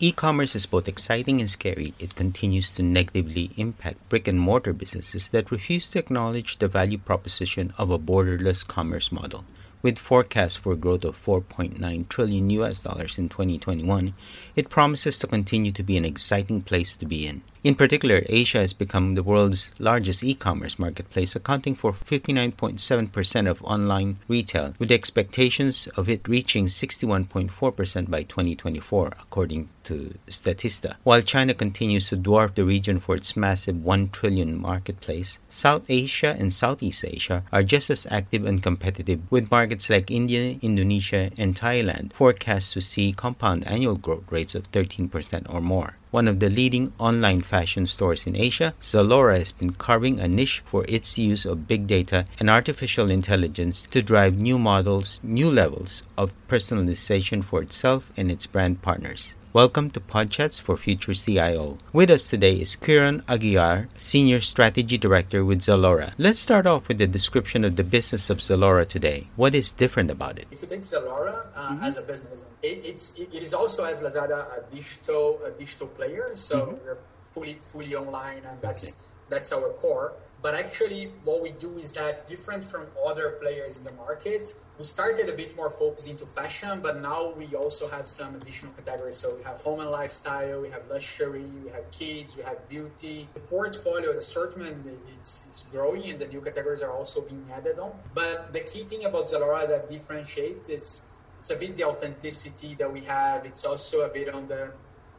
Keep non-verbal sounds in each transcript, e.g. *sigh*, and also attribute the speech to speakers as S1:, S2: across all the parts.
S1: E commerce is both exciting and scary. It continues to negatively impact brick and mortar businesses that refuse to acknowledge the value proposition of a borderless commerce model. With forecasts for growth of 4.9 trillion US dollars in 2021, it promises to continue to be an exciting place to be in. In particular, Asia has become the world's largest e commerce marketplace, accounting for 59.7% of online retail, with expectations of it reaching 61.4% by 2024, according to Statista. While China continues to dwarf the region for its massive 1 trillion marketplace, South Asia and Southeast Asia are just as active and competitive, with markets like India, Indonesia, and Thailand forecast to see compound annual growth rates of 13% or more one of the leading online fashion stores in Asia, Zalora has been carving a niche for its use of big data and artificial intelligence to drive new models, new levels of personalization for itself and its brand partners. Welcome to Podchats for Future CIO. With us today is Kiran Aguiar, Senior Strategy Director with Zalora. Let's start off with the description of the business of Zalora today. What is different about it?
S2: If you take Zalora uh, mm-hmm. as a business, it, it's, it is also as Lazada a digital a digital player. So mm-hmm. we're fully fully online, and that's okay. that's our core. But actually, what we do is that different from other players in the market. We started a bit more focused into fashion, but now we also have some additional categories. So we have home and lifestyle, we have luxury, we have kids, we have beauty. The portfolio, the assortment, it's, it's growing, and the new categories are also being added on. But the key thing about Zalora that differentiates is it's a bit the authenticity that we have. It's also a bit on the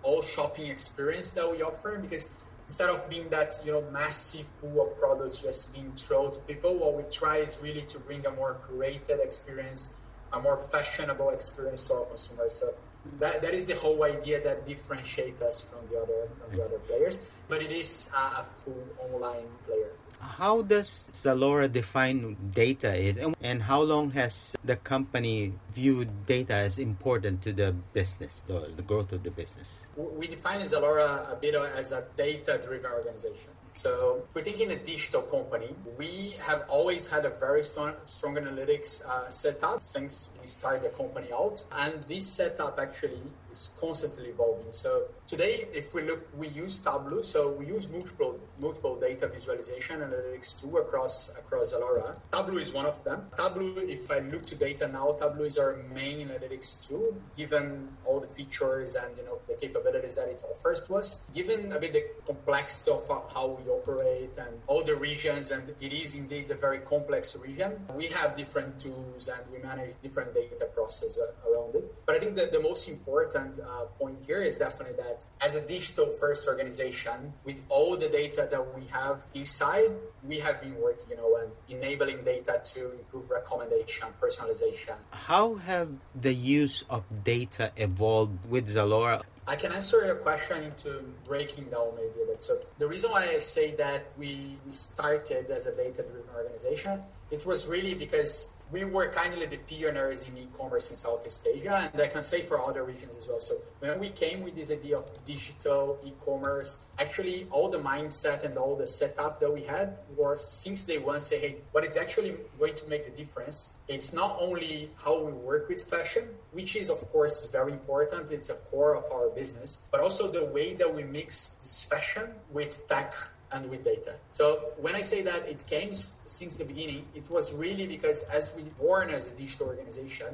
S2: all shopping experience that we offer because instead of being that you know massive pool of products just being thrown to people what we try is really to bring a more curated experience a more fashionable experience to our consumers. So that, that is the whole idea that differentiates us from the other from the other players. But it is a, a full online player
S1: how does Zalora define data is and how long has the company viewed data as important to the business, the, the growth of the business?
S2: We define Zalora a bit as a data driven organization. So we're thinking a digital company, we have always had a very strong, strong analytics uh, setup since we started the company out. And this setup actually is constantly evolving. So today, if we look, we use Tableau. So we use multiple multiple data visualization analytics too across across Zalora. Tableau is one of them. Tableau, if I look to data now, Tableau is our main analytics tool, given all the features and you know the capabilities that it offers to us. Given a bit the complexity of how we operate and all the regions, and it is indeed a very complex region. We have different tools and we manage different data processes around it. But I think that the most important uh, point here is definitely that as a digital first organization, with all the data that we have inside, we have been working, you know, and enabling data to improve recommendation, personalization.
S1: How have the use of data evolved with Zalora?
S2: I can answer your question into breaking down maybe a bit. So the reason why I say that we, we started as a data-driven organization, it was really because we were kind of the pioneers in e-commerce in Southeast Asia, and I can say for other regions as well. So when we came with this idea of digital e-commerce, actually all the mindset and all the setup that we had was since day one say, hey, what is actually going to make the difference? It's not only how we work with fashion, which is of course very important. It's a core of our business, but also the way that we mix this fashion with tech and with data. So when I say that it came since the beginning, it was really because as we born as a digital organization,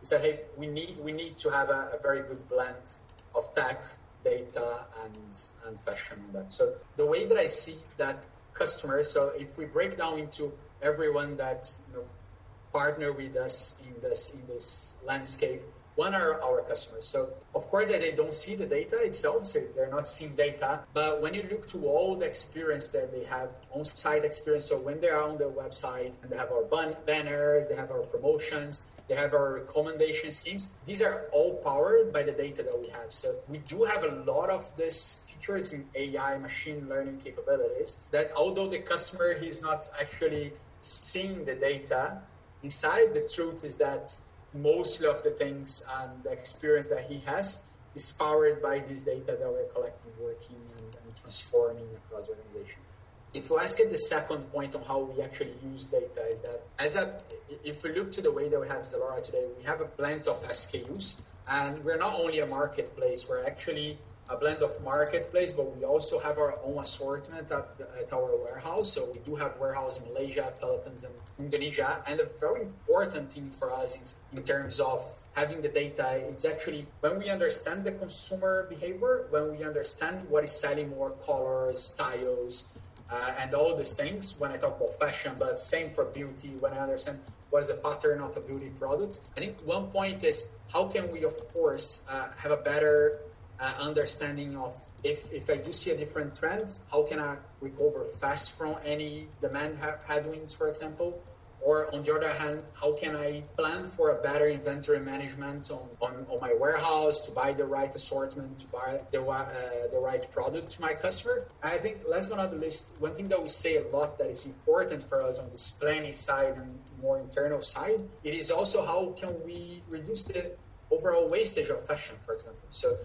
S2: we said, hey, we need we need to have a, a very good blend of tech, data, and and fashion on that. So the way that I see that customers, so if we break down into everyone that you know, partner with us in this in this landscape one are our customers. So of course they don't see the data itself, so they're not seeing data. But when you look to all the experience that they have on-site experience, so when they are on their website and they have our banners, they have our promotions, they have our recommendation schemes. These are all powered by the data that we have. So we do have a lot of this features in AI machine learning capabilities that although the customer is not actually seeing the data inside, the truth is that mostly of the things and the experience that he has is powered by this data that we're collecting, working, and, and transforming across the organization. If you ask at the second point on how we actually use data, is that as a if we look to the way that we have Zalora today, we have a blend of SKUs. And we're not only a marketplace, we're actually a blend of marketplace, but we also have our own assortment at, at, our warehouse. So we do have warehouse in Malaysia, Philippines, and Indonesia. And a very important thing for us is in terms of having the data, it's actually when we understand the consumer behavior, when we understand what is selling more colors, styles, uh, and all these things when I talk about fashion, but same for beauty, when I understand what is the pattern of a beauty product. I think one point is how can we, of course, uh, have a better uh, understanding of if, if I do see a different trend, how can I recover fast from any demand headwinds, for example? Or on the other hand, how can I plan for a better inventory management on, on, on my warehouse to buy the right assortment, to buy the, uh, the right product to my customer? I think last but not least, one thing that we say a lot that is important for us on this planning side and more internal side, it is also how can we reduce the overall wastage of fashion, for example. So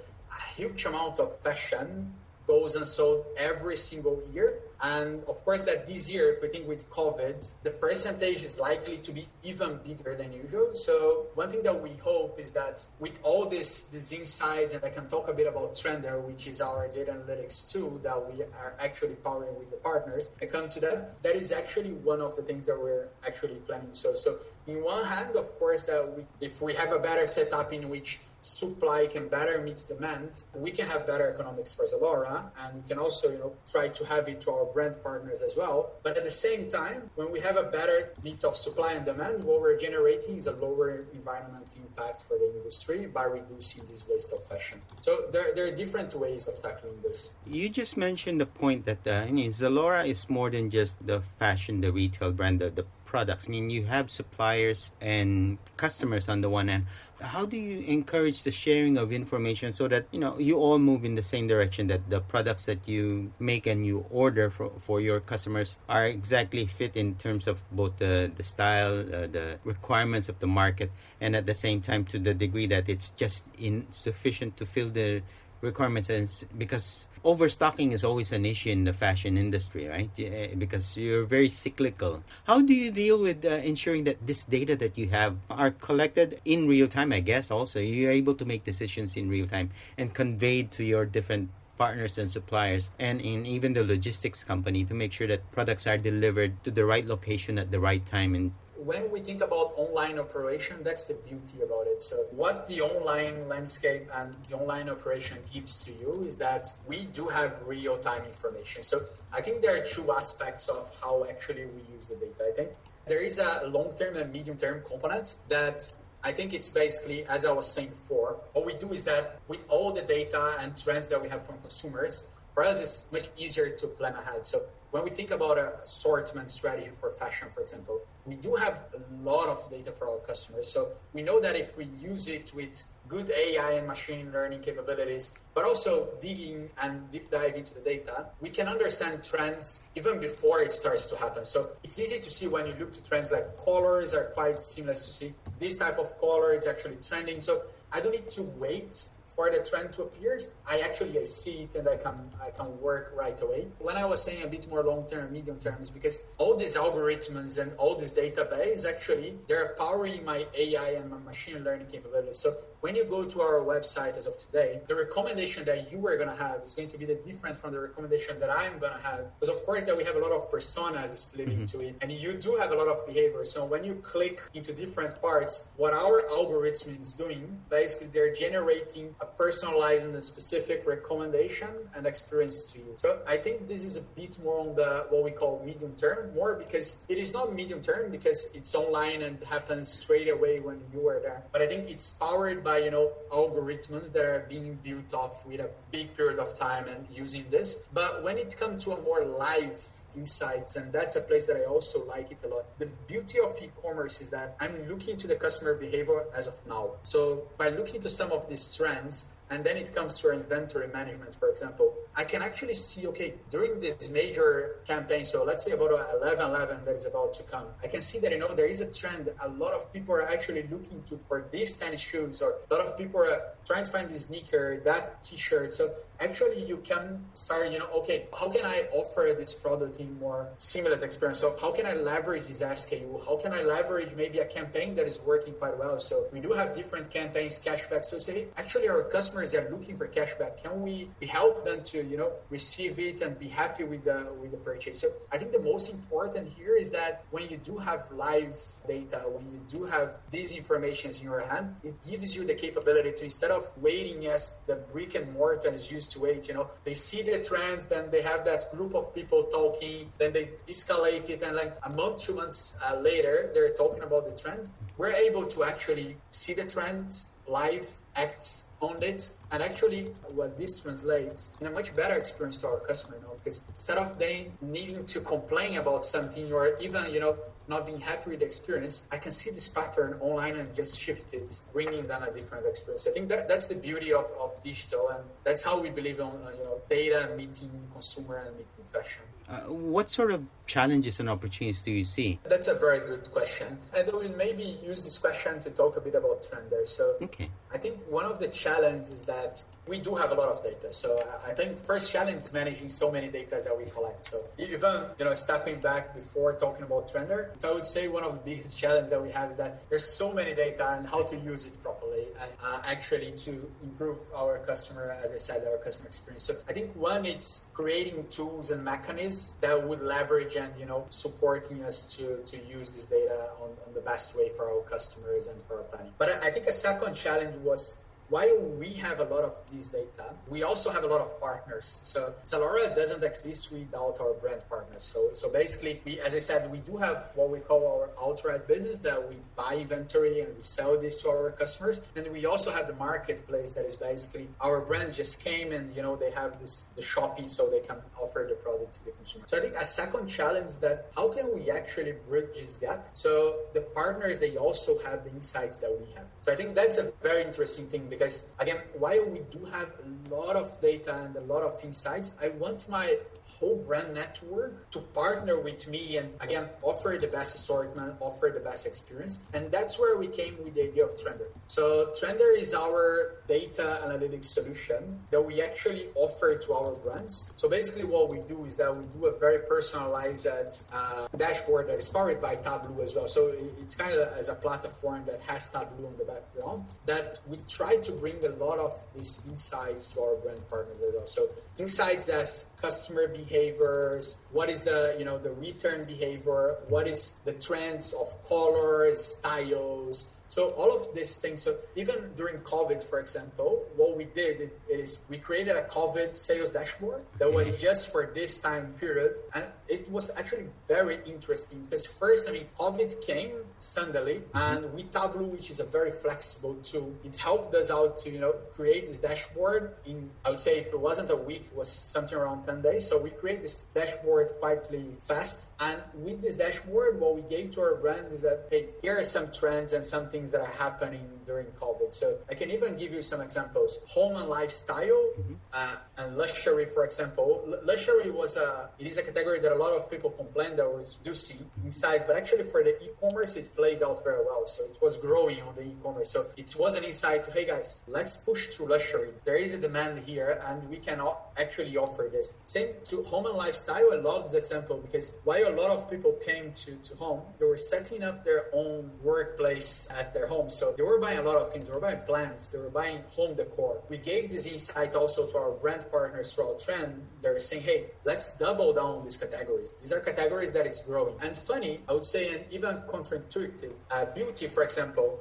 S2: huge amount of fashion goes unsold every single year. And of course, that this year, if we think with COVID, the percentage is likely to be even bigger than usual. So one thing that we hope is that with all this, these insights, and I can talk a bit about Trender, which is our data analytics tool that we are actually powering with the partners. I come to that. That is actually one of the things that we're actually planning. So, so in one hand, of course, that we, if we have a better setup in which supply can better meet demand, we can have better economics for Zalora, and we can also, you know, try to have it to our brand partners as well. But at the same time, when we have a better meet of supply and demand, what we're generating is a lower environmental impact for the industry by reducing this waste of fashion. So there, there are different ways of tackling this.
S1: You just mentioned the point that uh, I mean, Zalora is more than just the fashion, the retail brand, the, the products. I mean, you have suppliers and customers on the one end how do you encourage the sharing of information so that you know you all move in the same direction that the products that you make and you order for, for your customers are exactly fit in terms of both the the style uh, the requirements of the market and at the same time to the degree that it's just insufficient to fill the requirements is because overstocking is always an issue in the fashion industry, right? Because you're very cyclical. How do you deal with uh, ensuring that this data that you have are collected in real time? I guess also you're able to make decisions in real time and conveyed to your different partners and suppliers and in even the logistics company to make sure that products are delivered to the right location at the right time and
S2: when we think about online operation, that's the beauty about it. So, what the online landscape and the online operation gives to you is that we do have real time information. So, I think there are two aspects of how actually we use the data. I think there is a long term and medium term component that I think it's basically, as I was saying before, what we do is that with all the data and trends that we have from consumers, for us, it's much easier to plan ahead. So when we think about a assortment strategy for fashion, for example, we do have a lot of data for our customers. So we know that if we use it with good AI and machine learning capabilities, but also digging and deep dive into the data, we can understand trends even before it starts to happen. So it's easy to see when you look to trends like colors are quite seamless to see. This type of color is actually trending. So I don't need to wait for the trend to appear, I actually I see it and I can I can work right away. When I was saying a bit more long term, medium term, is because all these algorithms and all this database actually they're powering my AI and my machine learning capabilities. So when you go to our website as of today, the recommendation that you are going to have is going to be the different from the recommendation that I'm going to have. Because of course that we have a lot of personas split mm-hmm. into it, and you do have a lot of behavior. So when you click into different parts, what our algorithm is doing, basically they're generating a personalized and a specific recommendation and experience to you. So I think this is a bit more on the what we call medium term, more because it is not medium term because it's online and happens straight away when you are there. But I think it's powered by by you know algorithms that are being built off with a big period of time and using this. But when it comes to a more live insights and that's a place that i also like it a lot the beauty of e-commerce is that i'm looking to the customer behavior as of now so by looking to some of these trends and then it comes to our inventory management, for example, I can actually see, okay, during this major campaign, so let's say about 11 11 that is about to come, I can see that, you know, there is a trend. A lot of people are actually looking to for these tennis shoes, or a lot of people are trying to find this sneaker, that t shirt. So actually you can start, you know, okay, how can I offer this product in more seamless experience? So how can I leverage this SKU? How can I leverage maybe a campaign that is working quite well? So we do have different campaigns, cashback. So say, actually our customers are looking for cashback. Can we, help them to, you know, receive it and be happy with the with the purchase? So I think the most important here is that when you do have live data, when you do have these informations in your hand, it gives you the capability to instead of waiting as the brick and mortar is used to wait. You know, they see the trends, then they have that group of people talking, then they escalate it, and like a month, two months uh, later, they're talking about the trends. We're able to actually see the trends live, act on it, and actually what this translates in a much better experience to our customer you know instead of them needing to complain about something or even you know not being happy with the experience i can see this pattern online and just shift it bringing them a different experience. I think that that's the beauty of, of digital and that's how we believe on you know data meeting consumer and meeting fashion
S1: uh, what sort of challenges and opportunities do you see?
S2: That's a very good question. And I will maybe use this question to talk a bit about Trender. So okay. I think one of the challenges is that we do have a lot of data. So I think first challenge is managing so many data that we collect. So even, you know, stepping back before talking about Trender, if I would say one of the biggest challenges that we have is that there's so many data and how to use it properly and uh, actually to improve our customer, as I said, our customer experience. So I think one, it's creating tools and mechanisms that would leverage and, you know, supporting us to, to use this data on, on the best way for our customers and for our planning. But I think a second challenge was while we have a lot of this data, we also have a lot of partners. So Zalora doesn't exist without our brand partners. So so basically, we, as I said, we do have what we call our outright business that we buy inventory and we sell this to our customers, and we also have the marketplace that is basically our brands just came and you know they have this the shopping so they can offer the product to the consumer. So I think a second challenge that how can we actually bridge this gap? So the partners they also have the insights that we have. So I think that's a very interesting thing because again, while we do have a lot of data and a lot of insights, I want my whole brand network to partner with me and again offer the best assortment, offer the best experience. And that's where we came with the idea of Trender. So Trender is our data analytics solution that we actually offer to our brands. So basically what we do is that we do a very personalized uh, dashboard that is powered by Tableau as well. So it's kind of as a platform that has Tableau in the background that we try to bring a lot of these insights to our brand partners as well. So insights as customer behaviors, what is the you know the return behavior, what is the trends of colors, styles, so all of these things. So even during COVID, for example, what we did is we created a COVID sales dashboard that was mm-hmm. just for this time period, and it was actually very interesting because first, I mean, COVID came suddenly, mm-hmm. and with Tableau, which is a very flexible tool, it helped us out to you know create this dashboard in I would say if it wasn't a week, it was something around ten days. So we created this dashboard quietly fast, and with this dashboard, what we gave to our brands is that hey, here are some trends and something things that are happening during COVID. So I can even give you some examples. Home and lifestyle mm-hmm. uh, and luxury, for example. L- luxury was a it is a category that a lot of people complained that was reducing in size, but actually for the e-commerce it played out very well. So it was growing on the e-commerce. So it was an insight to hey guys, let's push to luxury. There is a demand here, and we can actually offer this. Same to home and lifestyle. I love this example because while a lot of people came to to home, they were setting up their own workplace at their home. So they were buying a lot of things. They were buying plants. They were buying home decor. We gave this insight also to our brand partners throughout Trend. They're saying, hey, let's double down on these categories. These are categories that is growing. And funny, I would say, and even counterintuitive. Uh, beauty, for example,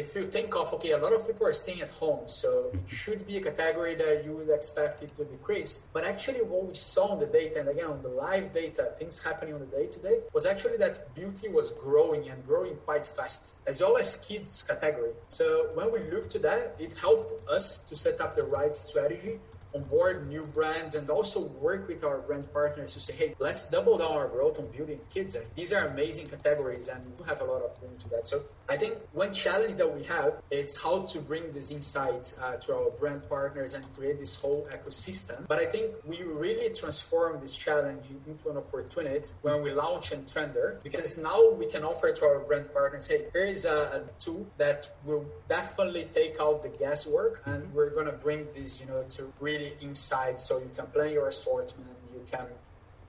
S2: if you think of okay, a lot of people are staying at home, so it mm-hmm. should be a category that you would expect it to decrease. But actually, what we saw on the data, and again on the live data, things happening on the day to day, was actually that beauty was growing and growing quite fast, as well as kids category. So when we looked to that, it helped us to set up the right strategy onboard new brands and also work with our brand partners to say, hey, let's double down our growth on and kids. And these are amazing categories and we have a lot of room to that. So I think one challenge that we have is how to bring this insight uh, to our brand partners and create this whole ecosystem. But I think we really transform this challenge into an opportunity when we launch Trender because now we can offer to our brand partners, hey, here is a, a tool that will definitely take out the guesswork and we're going to bring this, you know, to really inside so you can plan your assortment, you can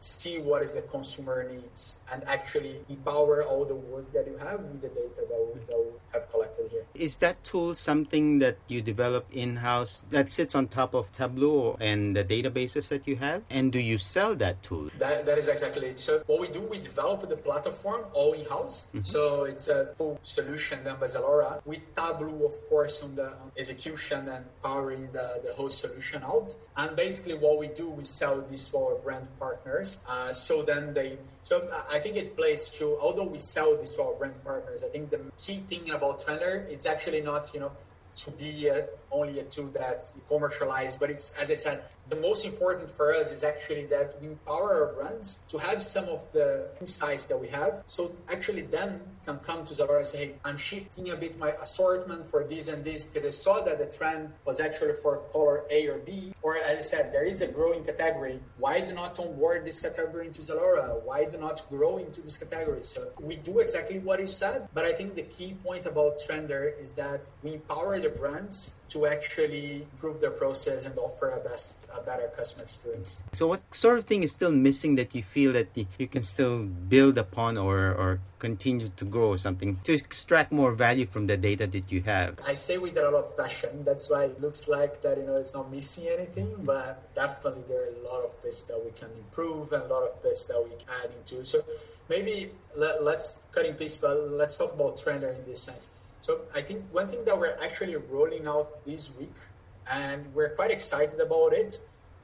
S2: see what is the consumer needs and actually empower all the work that you have with the data that we, that we have collected here.
S1: Is that tool something that you develop in-house that sits on top of Tableau and the databases that you have? And do you sell that tool?
S2: That, that is exactly it. So what we do, we develop the platform all in-house. Mm-hmm. So it's a full solution done by Zalora with Tableau, of course, on the execution and powering the, the whole solution out. And basically what we do, we sell this to our brand partners. Uh, so then they so I think it plays true. Although we sell this to our brand partners, I think the key thing about Trender, it's actually not, you know, to be a, only a tool that you commercialize, but it's, as I said, the most important for us is actually that we empower our brands to have some of the insights that we have. So actually then can come to Zalora and say, hey, I'm shifting a bit my assortment for this and this because I saw that the trend was actually for color A or B. Or as I said, there is a growing category. Why do not onboard this category into Zalora? Why do not grow into this category? So we do exactly what you said, but I think the key point about Trender is that we empower the brands to actually improve their process and offer a best a better customer experience.
S1: So what sort of thing is still missing that you feel that you can still build upon or, or continue to grow or something to extract more value from the data that you have?
S2: I say with a lot of passion. That's why it looks like that you know it's not missing anything, mm-hmm. but definitely there are a lot of bits that we can improve and a lot of bits that we can add into. So maybe let, us cut in piece, but let's talk about Trender in this sense. So I think one thing that we're actually rolling out this week, and we're quite excited about it,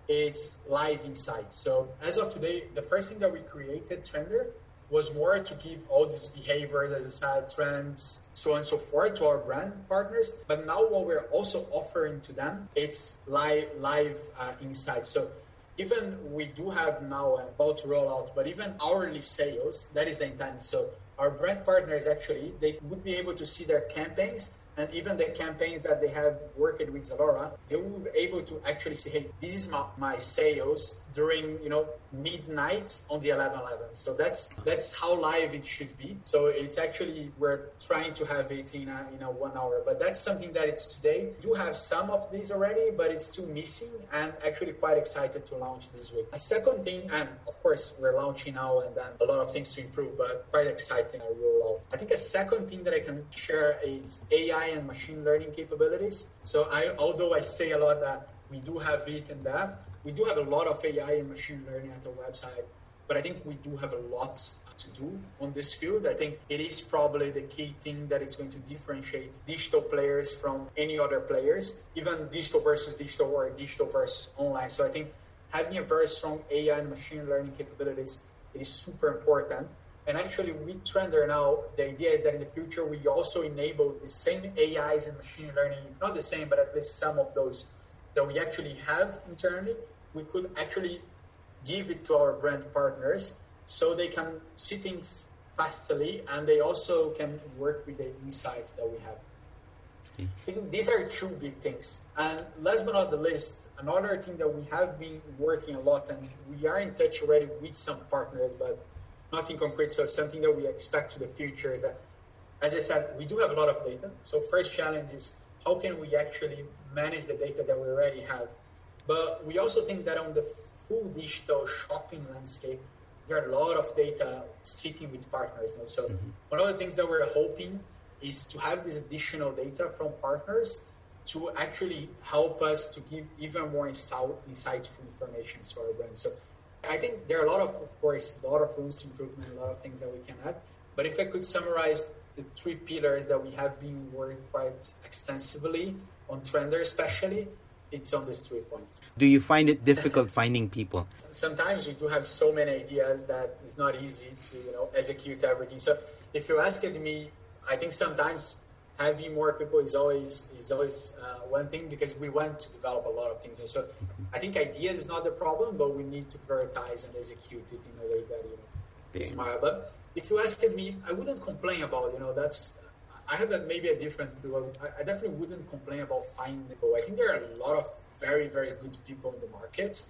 S2: it's live insights. So as of today, the first thing that we created, Trender, was more to give all these behaviors, as I said, trends, so on and so forth to our brand partners. But now what we're also offering to them, it's live live uh, insights. So even we do have now about to roll out, but even hourly sales, that is the intent. So our brand partners actually they would be able to see their campaigns and even the campaigns that they have worked with Zalora, they will be able to actually say, hey, this is my, my sales during, you know, midnight on the 11-11. So that's that's how live it should be. So it's actually, we're trying to have it in a, in a one hour, but that's something that it's today. Do have some of these already, but it's still missing and actually quite excited to launch this week. A second thing, and of course we're launching now and then a lot of things to improve, but quite exciting our rollout. I think a second thing that I can share is AI and machine learning capabilities. So I, although I say a lot that we do have it in that, we do have a lot of AI and machine learning at our website, but I think we do have a lot to do on this field. I think it is probably the key thing that is going to differentiate digital players from any other players, even digital versus digital or digital versus online. So I think having a very strong AI and machine learning capabilities is super important. And actually, with Trender now, the idea is that in the future, we also enable the same AIs and machine learning, not the same, but at least some of those that we actually have internally. We could actually give it to our brand partners so they can see things fastly and they also can work with the insights that we have. I think these are two big things. And last but not the least, another thing that we have been working a lot and we are in touch already with some partners, but nothing concrete. So something that we expect to the future is that, as I said, we do have a lot of data. So first challenge is how can we actually manage the data that we already have? But we also think that on the full digital shopping landscape, there are a lot of data sitting with partners. Now. So mm-hmm. one of the things that we're hoping is to have this additional data from partners to actually help us to give even more insightful information to our brand. So I think there are a lot of, of course, a lot of rooms to improvement, a lot of things that we can add. But if I could summarize the three pillars that we have been working quite extensively on Trender, especially, it's on these three points.
S1: Do you find it difficult finding people?
S2: Sometimes we do have so many ideas that it's not easy to you know execute everything. So if you're asking me, I think sometimes having more people is always is always uh, one thing because we want to develop a lot of things. And so I think ideas is not the problem, but we need to prioritize and execute it in a way that you know is smart. But if you asked me, I wouldn't complain about you know that's. I have a, maybe a different view. I, I definitely wouldn't complain about finding people. I think there are a lot of very very good people in the market.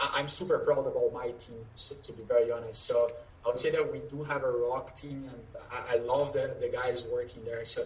S2: I, am super proud about my team, so, to be very honest. So I would say that we do have a rock team, and I, I love the, the guys working there. So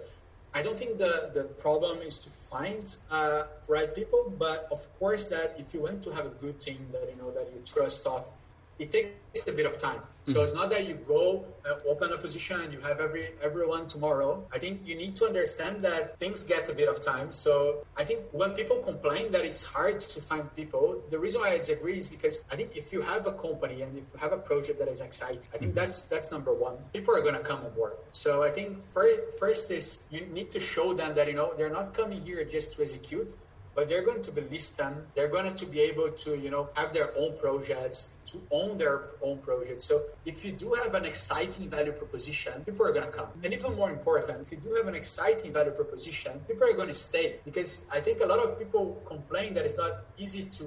S2: I don't think the, the problem is to find uh, right people, but of course that if you want to have a good team that you know that you trust of it takes a bit of time. So it's not that you go uh, open a position and you have every everyone tomorrow. I think you need to understand that things get a bit of time. So I think when people complain that it's hard to find people, the reason why I disagree is because I think if you have a company and if you have a project that is exciting, I think mm-hmm. that's that's number one. People are gonna come on board. So I think first first is you need to show them that you know they're not coming here just to execute but they're going to be listed. They're going to be able to, you know, have their own projects, to own their own projects. So if you do have an exciting value proposition, people are going to come. And even more important, if you do have an exciting value proposition, people are going to stay. Because I think a lot of people complain that it's not easy to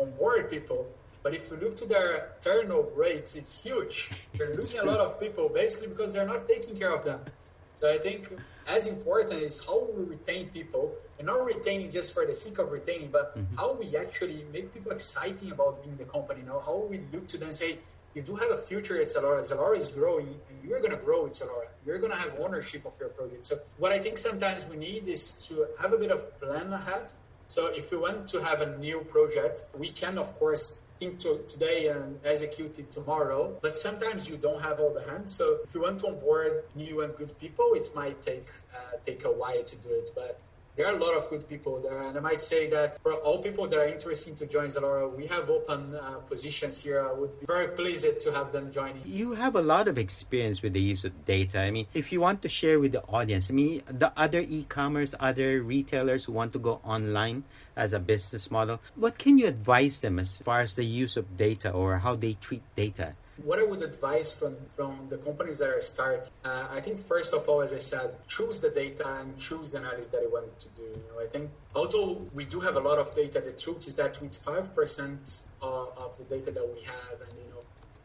S2: onboard people. But if you look to their turnover rates, it's huge. *laughs* They're losing a lot of people basically because they're not taking care of them. So I think as important is how we retain people and not retaining just for the sake of retaining, but mm-hmm. how we actually make people exciting about being the company. You know, how we look to them and say, you do have a future at Zalora. Zalora is growing, and you're going to grow with Zalora. You're going to have ownership of your project. So, what I think sometimes we need is to have a bit of plan ahead. So, if we want to have a new project, we can, of course, think to today and execute it tomorrow. But sometimes you don't have all the hands. So if you want to onboard new and good people, it might take uh, take a while to do it. But there are a lot of good people there. And I might say that for all people that are interested to join Zalora, we have open uh, positions here. I would be very pleased to have them joining.
S1: You have a lot of experience with the use of data. I mean, if you want to share with the audience, I mean, the other e-commerce, other retailers who want to go online as a business model, what can you advise them as far as the use of data or how they treat data?
S2: what I would advise from, from the companies that are start, uh, I think first of all, as I said, choose the data and choose the analysis that you want to do. You know, I think although we do have a lot of data, the truth is that with five percent of, of the data that we have, and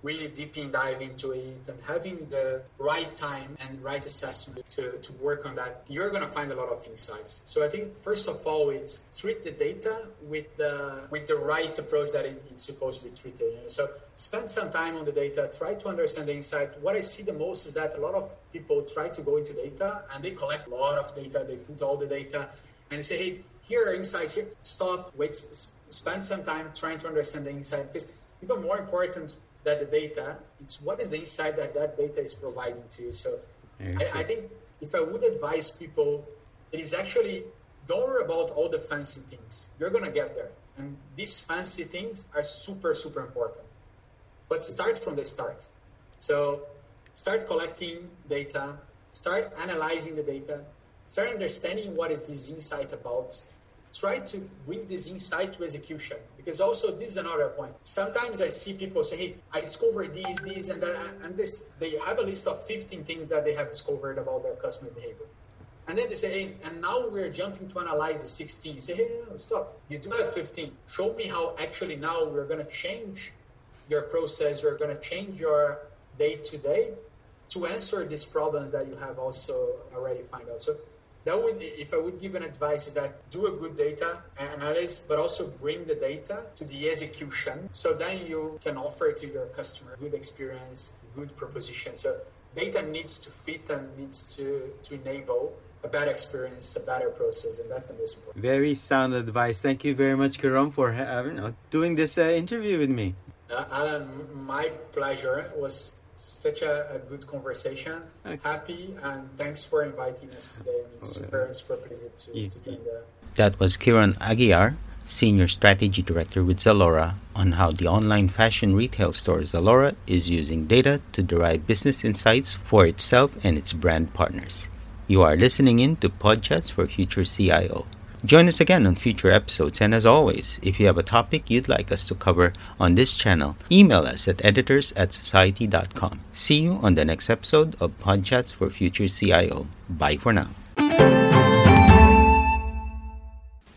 S2: really deeply dive into it and having the right time and right assessment to, to work on that, you're going to find a lot of insights. So I think first of all, it's treat the data with the with the right approach that it, it's supposed to be treated. So spend some time on the data, try to understand the insight. What I see the most is that a lot of people try to go into data and they collect a lot of data, they put all the data and say, hey, here are insights here. Stop, wait, spend some time trying to understand the insight because even more important that the data, it's what is the insight that that data is providing to you. So I, I, think if I would advise people, it is actually don't worry about all the fancy things. You're gonna get there. And these fancy things are super, super important. But start from the start. So start collecting data, start analyzing the data, start understanding what is this insight about, try to bring this insight to execution. Because also this is another point. Sometimes i see people say hey i discovered these these and that and this they have a list of 15 things that they have discovered about their customer behavior. And then they say hey and now we're jumping to analyze the 16 you say hey no, stop. You do have 15 show me how actually now we're going to change your process you're going to change your day to day to answer these problems that you have also already find out. So that would if i would give an advice is that do a good data analysis but also bring the data to the execution so then you can offer to your customer good experience good proposition so data needs to fit and needs to to enable a better experience, a better process, and that's the most important.
S1: Very sound advice. Thank you very much, Karam, for uh, doing this uh, interview with me.
S2: Uh, Alan, my pleasure. It was such a, a good conversation. Okay. Happy and thanks for inviting us today. Mean, oh, super, super pleased to, yeah. to join the.
S1: That was Kiran Aguiar, Senior Strategy Director with Zalora, on how the online fashion retail store Zalora is using data to derive business insights for itself and its brand partners. You are listening in to Podchats for Future CIO. Join us again on future episodes, and as always, if you have a topic you'd like us to cover on this channel, email us at editors at society.com. See you on the next episode of Podchats for Future CIO. Bye for now.